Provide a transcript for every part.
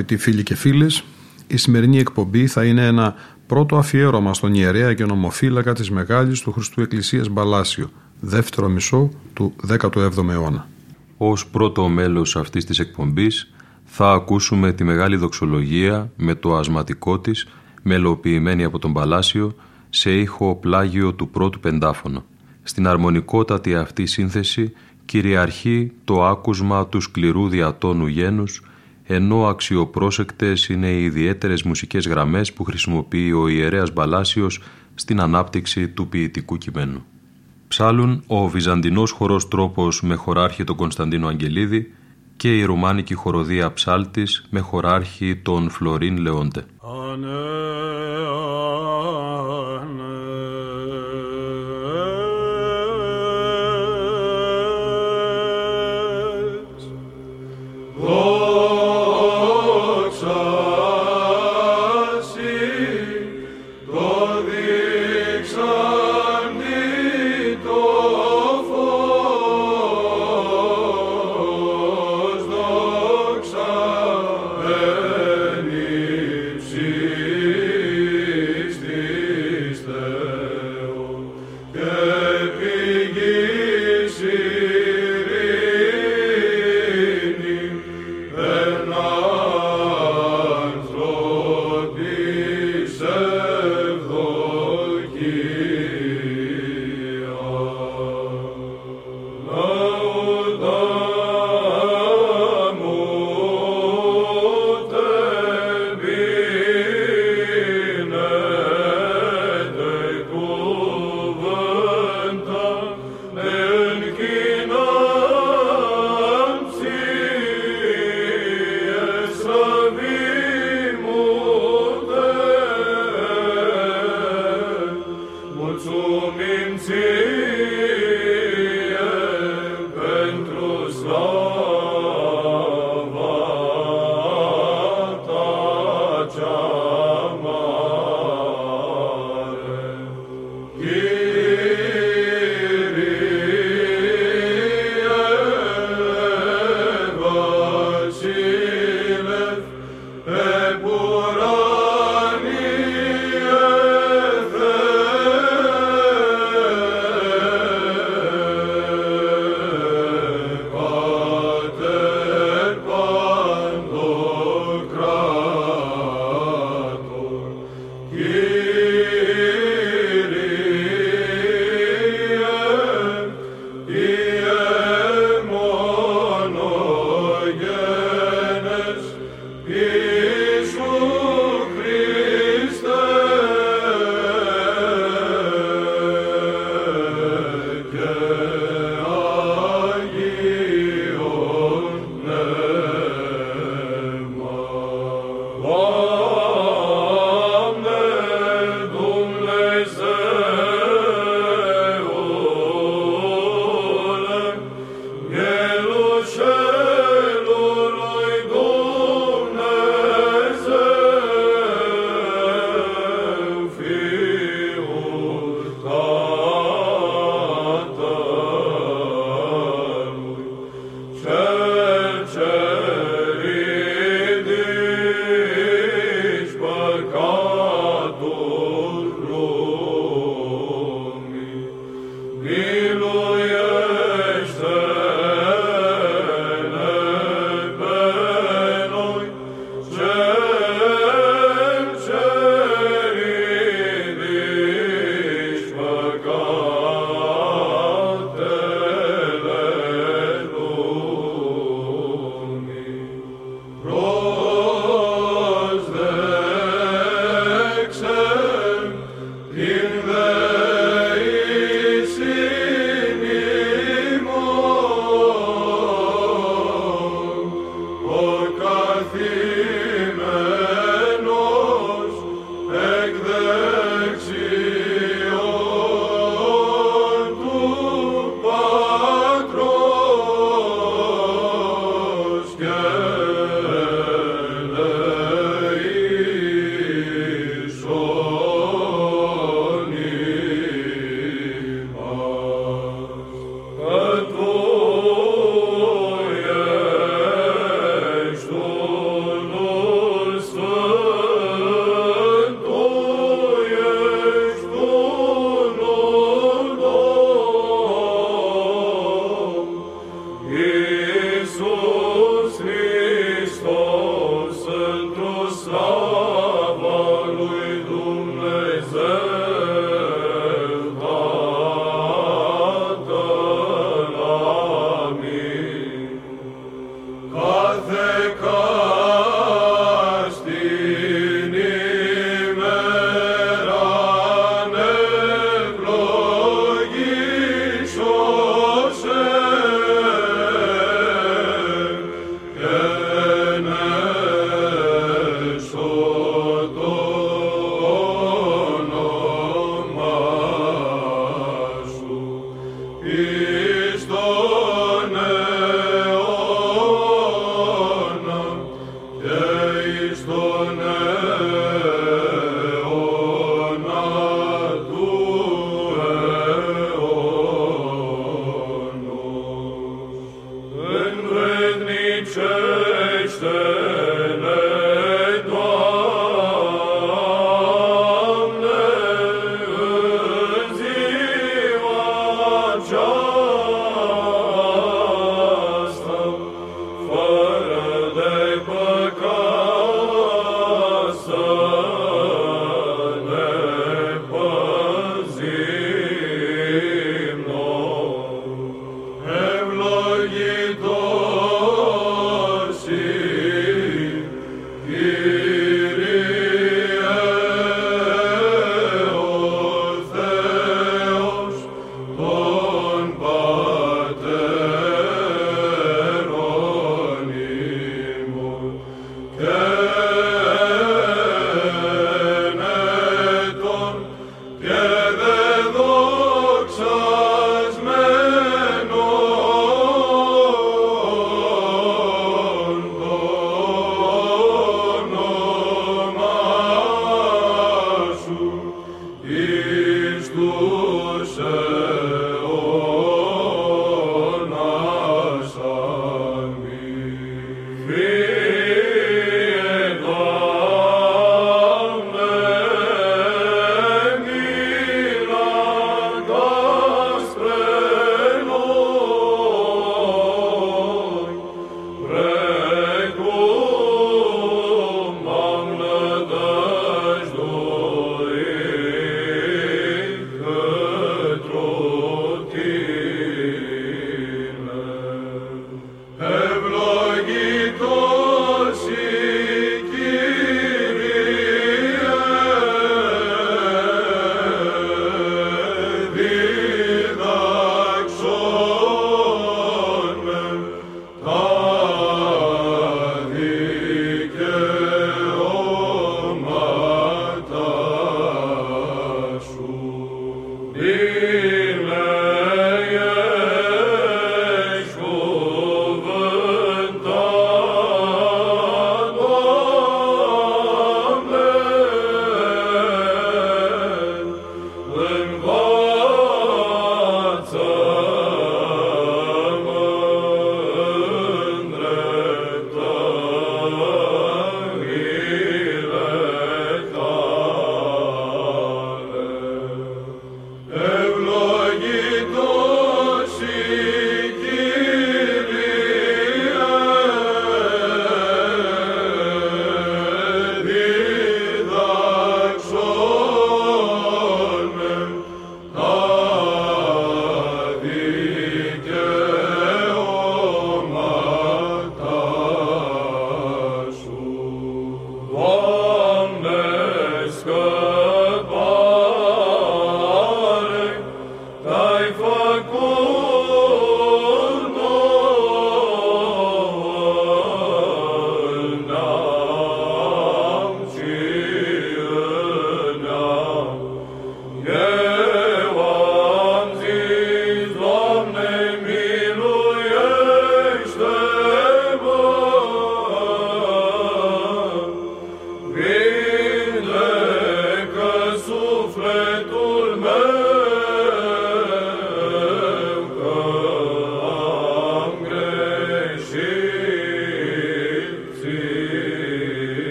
Αγαπητοί φίλοι και φίλες, η σημερινή εκπομπή θα είναι ένα πρώτο αφιέρωμα στον ιερέα και νομοφύλακα της Μεγάλης του Χριστού Εκκλησίας Μπαλάσιο, δεύτερο μισό του 17ου αιώνα. Ως πρώτο μέλος αυτής της εκπομπής θα ακούσουμε τη μεγάλη δοξολογία με το ασματικό της, μελοποιημένη από τον Παλάσιο, σε ήχο πλάγιο του πρώτου πεντάφωνο. Στην αρμονικότατη αυτή σύνθεση κυριαρχεί το άκουσμα του σκληρού διατόνου γένους, ενώ αξιοπρόσεκτες είναι οι ιδιαίτερες μουσικές γραμμές που χρησιμοποιεί ο ιερέας Μπαλάσιος στην ανάπτυξη του ποιητικού κειμένου. Ψάλουν ο βυζαντινός χορός τρόπος με χωράρχη τον Κωνσταντίνο Αγγελίδη και η ρουμάνικη χοροδία ψάλτης με χωράρχη τον Φλωρίν Λεόντε.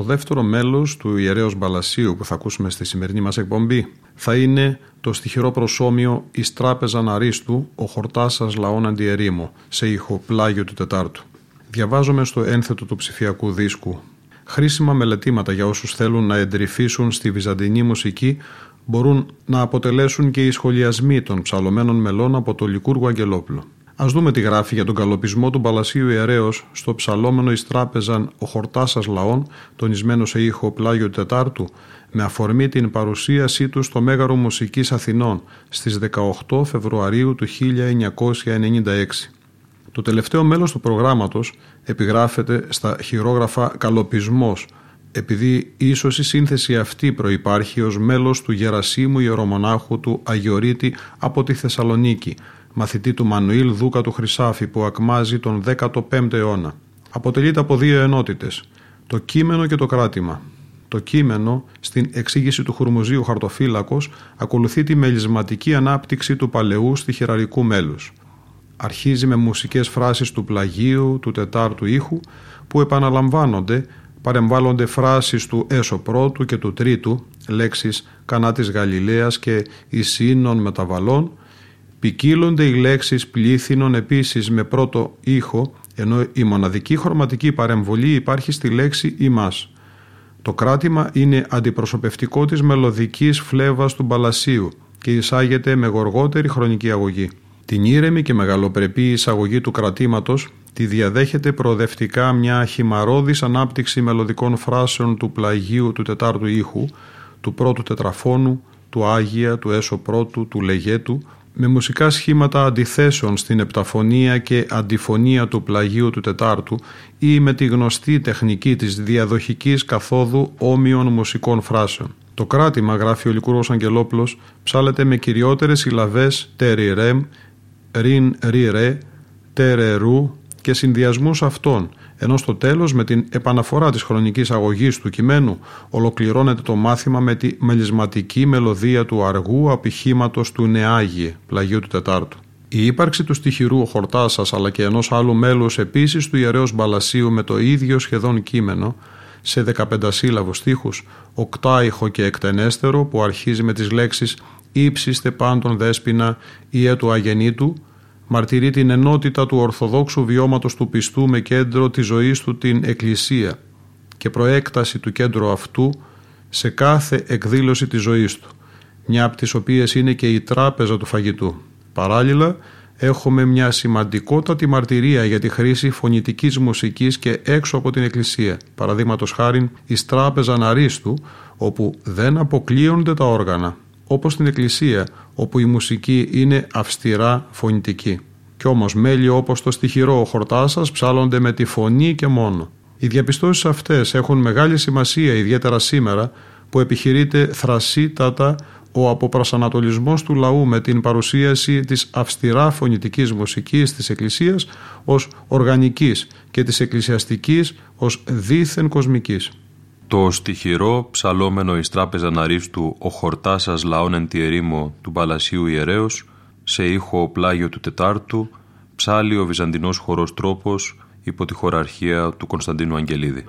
Το δεύτερο μέλος του ιερέως μπαλασίου που θα ακούσουμε στη σημερινή μας εκπομπή θα είναι το στοιχειρό προσώμιο «Εις τράπεζα Ναρίστου, ο χορτάσας λαών αντιερήμο» σε ηχοπλάγιο του Τετάρτου. Διαβάζομαι στο ένθετο του ψηφιακού δίσκου χρήσιμα μελετήματα για όσους θέλουν να εντρυφήσουν στη βυζαντινή μουσική μπορούν να αποτελέσουν και οι σχολιασμοί των ψαλωμένων μελών από το Λικούργο Αγγελόπουλο. Α δούμε τι γράφει για τον καλοπισμό του Παλασίου Ιερέως στο ψαλόμενο εις τράπεζαν Ο Χορτάσας Λαών, τονισμένο σε ήχο πλάγιο Τετάρτου, με αφορμή την παρουσίασή του στο Μέγαρο Μουσικής Αθηνών στις 18 Φεβρουαρίου του 1996. Το τελευταίο μέλος του προγράμματος επιγράφεται στα χειρόγραφα «καλοπισμός», επειδή ίσως η σύνθεση αυτή προϋπάρχει ως μέλος του Γερασίμου Ιερομονάχου του Αγιορείτη από τη Θεσσαλονίκη, μαθητή του Μανουήλ Δούκα του Χρυσάφη που ακμάζει τον 15ο αιώνα. Αποτελείται από δύο ενότητες, το κείμενο και το κράτημα. Το κείμενο, στην εξήγηση του Χουρμουζίου Χαρτοφύλακος, ακολουθεί τη μελισματική ανάπτυξη του παλαιού στοιχειραρικού μέλους αρχίζει με μουσικές φράσεις του πλαγίου, του τετάρτου ήχου που επαναλαμβάνονται, παρεμβάλλονται φράσεις του έσω πρώτου και του τρίτου, λέξεις κανά της Γαλιλαίας και Ισίνων μεταβαλών, ποικίλονται οι λέξεις πλήθυνων επίσης με πρώτο ήχο, ενώ η μοναδική χρωματική παρεμβολή υπάρχει στη λέξη «ημάς». Το κράτημα είναι αντιπροσωπευτικό της μελωδικής φλέβας του μπαλασίου και εισάγεται με γοργότερη χρονική αγωγή. Την ήρεμη και μεγαλοπρεπή εισαγωγή του κρατήματος τη διαδέχεται προοδευτικά μια χυμαρώδης ανάπτυξη μελωδικών φράσεων του πλαγίου του τετάρτου ήχου, του πρώτου τετραφώνου, του Άγια, του Έσω πρώτου, του Λεγέτου, με μουσικά σχήματα αντιθέσεων στην επταφωνία και αντιφωνία του πλαγίου του Τετάρτου ή με τη γνωστή τεχνική της διαδοχικής καθόδου όμοιων μουσικών φράσεων. Το κράτημα, γράφει ο Λικούρος Αγγελόπουλος, ψάλεται με κυριότερες συλλαβές τεριρέμ ρίν ρι ρε, τερε ρου και συνδυασμούς αυτών, ενώ στο τέλος με την επαναφορά της χρονικής αγωγής του κειμένου ολοκληρώνεται το μάθημα με τη μελισματική μελωδία του αργού απηχήματος του Νεάγιε, πλαγίου του Τετάρτου. Η ύπαρξη του στοιχειρού Χορτάσας αλλά και ενός άλλου μέλους επίσης του ιερέως Μπαλασίου με το ίδιο σχεδόν κείμενο σε 15 σύλλαβους στίχους, οκτάιχο και εκτενέστερο που αρχίζει με τις λέξεις ύψιστε πάντων δέσποινα ή έτου αγενήτου, μαρτυρεί την ενότητα του ορθοδόξου βιώματος του πιστού με κέντρο της ζωής του την Εκκλησία και προέκταση του κέντρου αυτού σε κάθε εκδήλωση της ζωής του, μια από τις οποίες είναι και η τράπεζα του φαγητού. Παράλληλα, έχουμε μια σημαντικότατη μαρτυρία για τη χρήση φωνητικής μουσικής και έξω από την Εκκλησία, παραδείγματος χάρη η τράπεζα Ναρίστου, όπου δεν αποκλείονται τα όργανα, όπως στην εκκλησία όπου η μουσική είναι αυστηρά φωνητική. Κι όμως μέλη όπως το στοιχειρό ο χορτάσας ψάλλονται με τη φωνή και μόνο. Οι διαπιστώσεις αυτές έχουν μεγάλη σημασία ιδιαίτερα σήμερα που επιχειρείται θρασίτατα ο αποπρασανατολισμός του λαού με την παρουσίαση της αυστηρά φωνητικής μουσικής της Εκκλησίας ως οργανικής και της εκκλησιαστικής ως δίθεν κοσμικής. Το στοιχειρό ψαλόμενο εις τράπεζα ναρίστου «Ο χορτάσας λαών εν τη ερήμο» του Παλασίου Ιερέως σε ήχο πλάγιο του Τετάρτου ψάλει ο βυζαντινός χορός τρόπος υπό τη χωραρχία του Κωνσταντίνου Αγγελίδη.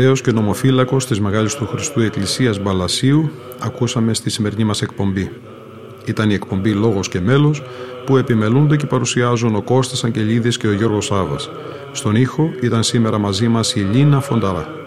Ιερέως και νομοφύλακος της Μεγάλης του Χριστού Εκκλησίας Μπαλασίου ακούσαμε στη σημερινή μας εκπομπή. Ήταν η εκπομπή «Λόγος και μέλος» που επιμελούνται και παρουσιάζουν ο Κώστας Αγγελίδης και ο Γιώργος Σάβας. Στον ήχο ήταν σήμερα μαζί μας η Λίνα Φονταρά.